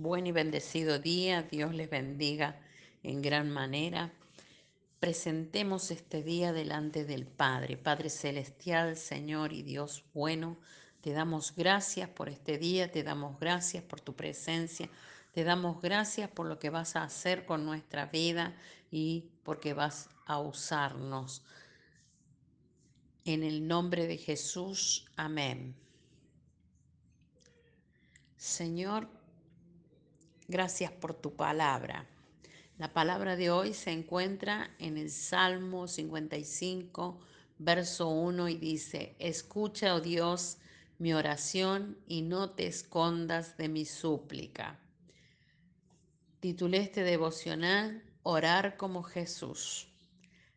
Buen y bendecido día, Dios les bendiga en gran manera. Presentemos este día delante del Padre, Padre Celestial, Señor y Dios bueno. Te damos gracias por este día, te damos gracias por tu presencia, te damos gracias por lo que vas a hacer con nuestra vida y porque vas a usarnos. En el nombre de Jesús, amén. Señor, Gracias por tu palabra. La palabra de hoy se encuentra en el Salmo 55, verso 1 y dice, Escucha, oh Dios, mi oración y no te escondas de mi súplica. Titulé este devocional Orar como Jesús.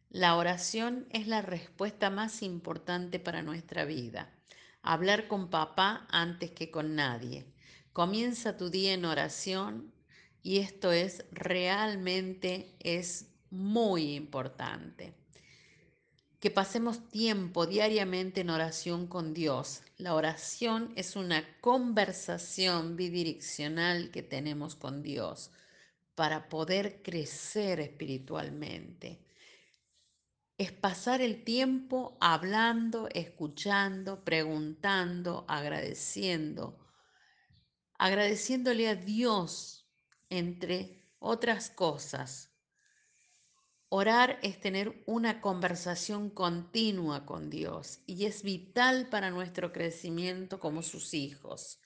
La oración es la respuesta más importante para nuestra vida. Hablar con papá antes que con nadie. Comienza tu día en oración y esto es realmente es muy importante. Que pasemos tiempo diariamente en oración con Dios. La oración es una conversación bidireccional que tenemos con Dios para poder crecer espiritualmente. Es pasar el tiempo hablando, escuchando, preguntando, agradeciendo agradeciéndole a Dios, entre otras cosas. Orar es tener una conversación continua con Dios y es vital para nuestro crecimiento como sus hijos.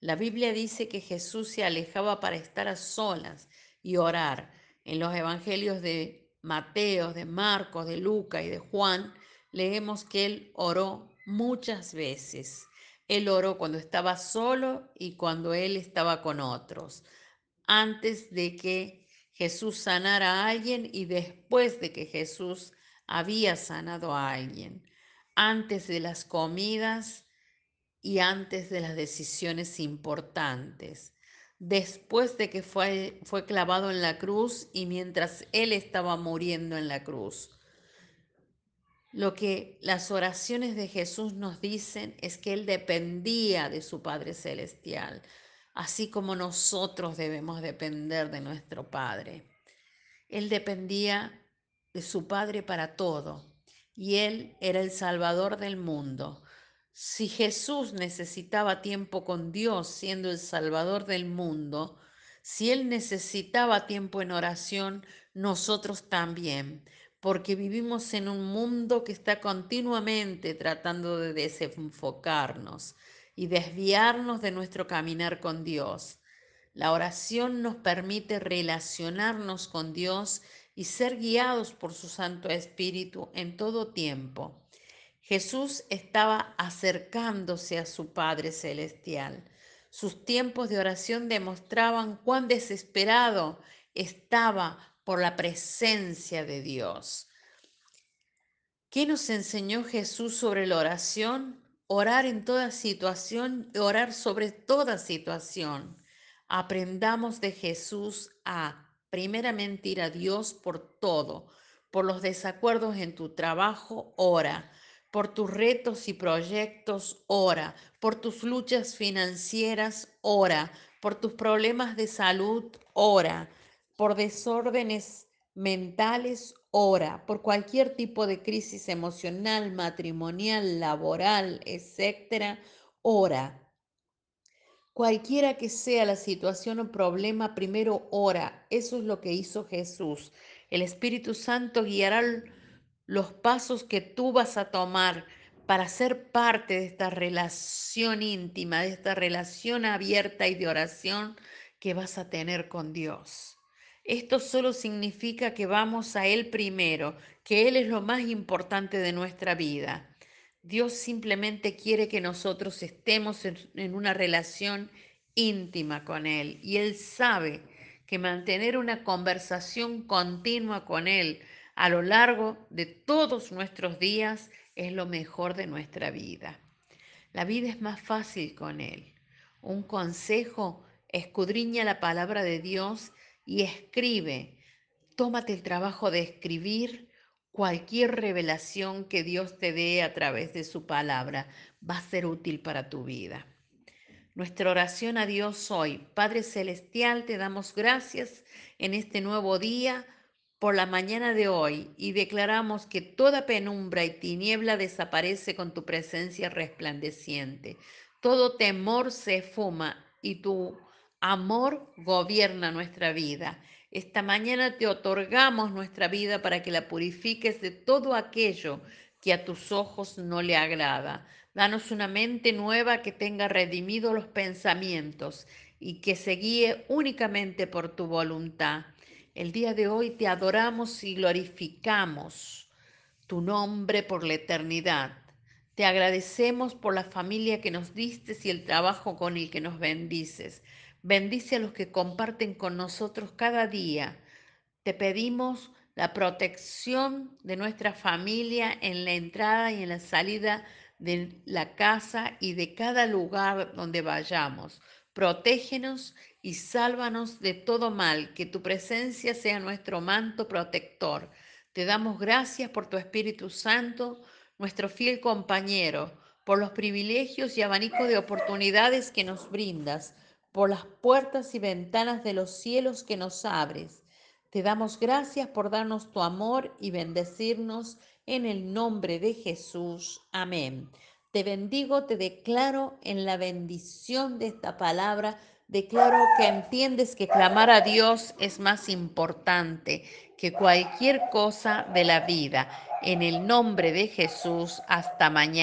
La Biblia dice que Jesús se alejaba para estar a solas y orar. En los evangelios de Mateo, de Marcos, de Lucas y de Juan, leemos que él oró muchas veces. Él oró cuando estaba solo y cuando él estaba con otros, antes de que Jesús sanara a alguien y después de que Jesús había sanado a alguien, antes de las comidas y antes de las decisiones importantes, después de que fue, fue clavado en la cruz y mientras él estaba muriendo en la cruz. Lo que las oraciones de Jesús nos dicen es que Él dependía de su Padre Celestial, así como nosotros debemos depender de nuestro Padre. Él dependía de su Padre para todo y Él era el Salvador del mundo. Si Jesús necesitaba tiempo con Dios siendo el Salvador del mundo, si Él necesitaba tiempo en oración, nosotros también porque vivimos en un mundo que está continuamente tratando de desenfocarnos y desviarnos de nuestro caminar con Dios. La oración nos permite relacionarnos con Dios y ser guiados por su Santo Espíritu en todo tiempo. Jesús estaba acercándose a su Padre Celestial. Sus tiempos de oración demostraban cuán desesperado estaba por la presencia de Dios. ¿Qué nos enseñó Jesús sobre la oración? Orar en toda situación orar sobre toda situación. Aprendamos de Jesús a primeramente ir a Dios por todo, por los desacuerdos en tu trabajo, ora, por tus retos y proyectos, ora, por tus luchas financieras, ora, por tus problemas de salud, ora, por desórdenes mentales, ora, por cualquier tipo de crisis emocional, matrimonial, laboral, etcétera, ora. Cualquiera que sea la situación o problema, primero ora. Eso es lo que hizo Jesús. El Espíritu Santo guiará los pasos que tú vas a tomar para ser parte de esta relación íntima, de esta relación abierta y de oración que vas a tener con Dios. Esto solo significa que vamos a Él primero, que Él es lo más importante de nuestra vida. Dios simplemente quiere que nosotros estemos en, una relación íntima con Él y Él sabe que mantener una conversación continua con Él a lo largo de todos nuestros días es lo mejor de nuestra vida. La vida es más fácil con Él. Un consejo, escudriña la palabra de Dios y escribe. Tómate el trabajo de escribir cualquier revelación que Dios te dé a través de su palabra. Va a ser útil para tu vida. Nuestra oración a Dios hoy. Padre Celestial, te damos gracias en este nuevo día por la mañana de hoy y declaramos que toda penumbra y tiniebla desaparece con tu presencia resplandeciente. Todo temor se fuma y tu amor gobierna nuestra vida. Esta mañana te otorgamos nuestra vida para que la purifiques de todo aquello que a tus ojos no le agrada. Danos una mente nueva que tenga redimido los pensamientos y que se guíe únicamente por tu voluntad. El día de hoy te adoramos y glorificamos tu nombre por la eternidad. Te agradecemos por la familia que nos diste y el trabajo con el que nos bendices. Bendice a los que comparten con nosotros cada día. Te pedimos la protección de nuestra familia en la entrada y en la salida de la casa y de cada lugar donde vayamos. Protégenos y sálvanos de todo mal, que tu presencia sea nuestro manto protector. Te damos gracias por tu Espíritu Santo, nuestro fiel compañero, por los privilegios y abanico de oportunidades que nos brindas, por las puertas y ventanas de los cielos que nos abres. Te damos gracias por darnos tu amor y bendecirnos en el nombre de Jesús. Amén. Te bendigo, te declaro en la bendición de esta palabra. Declaro que entiendes que clamar a Dios es más importante que cualquier cosa de la vida. En el nombre de Jesús, hasta mañana.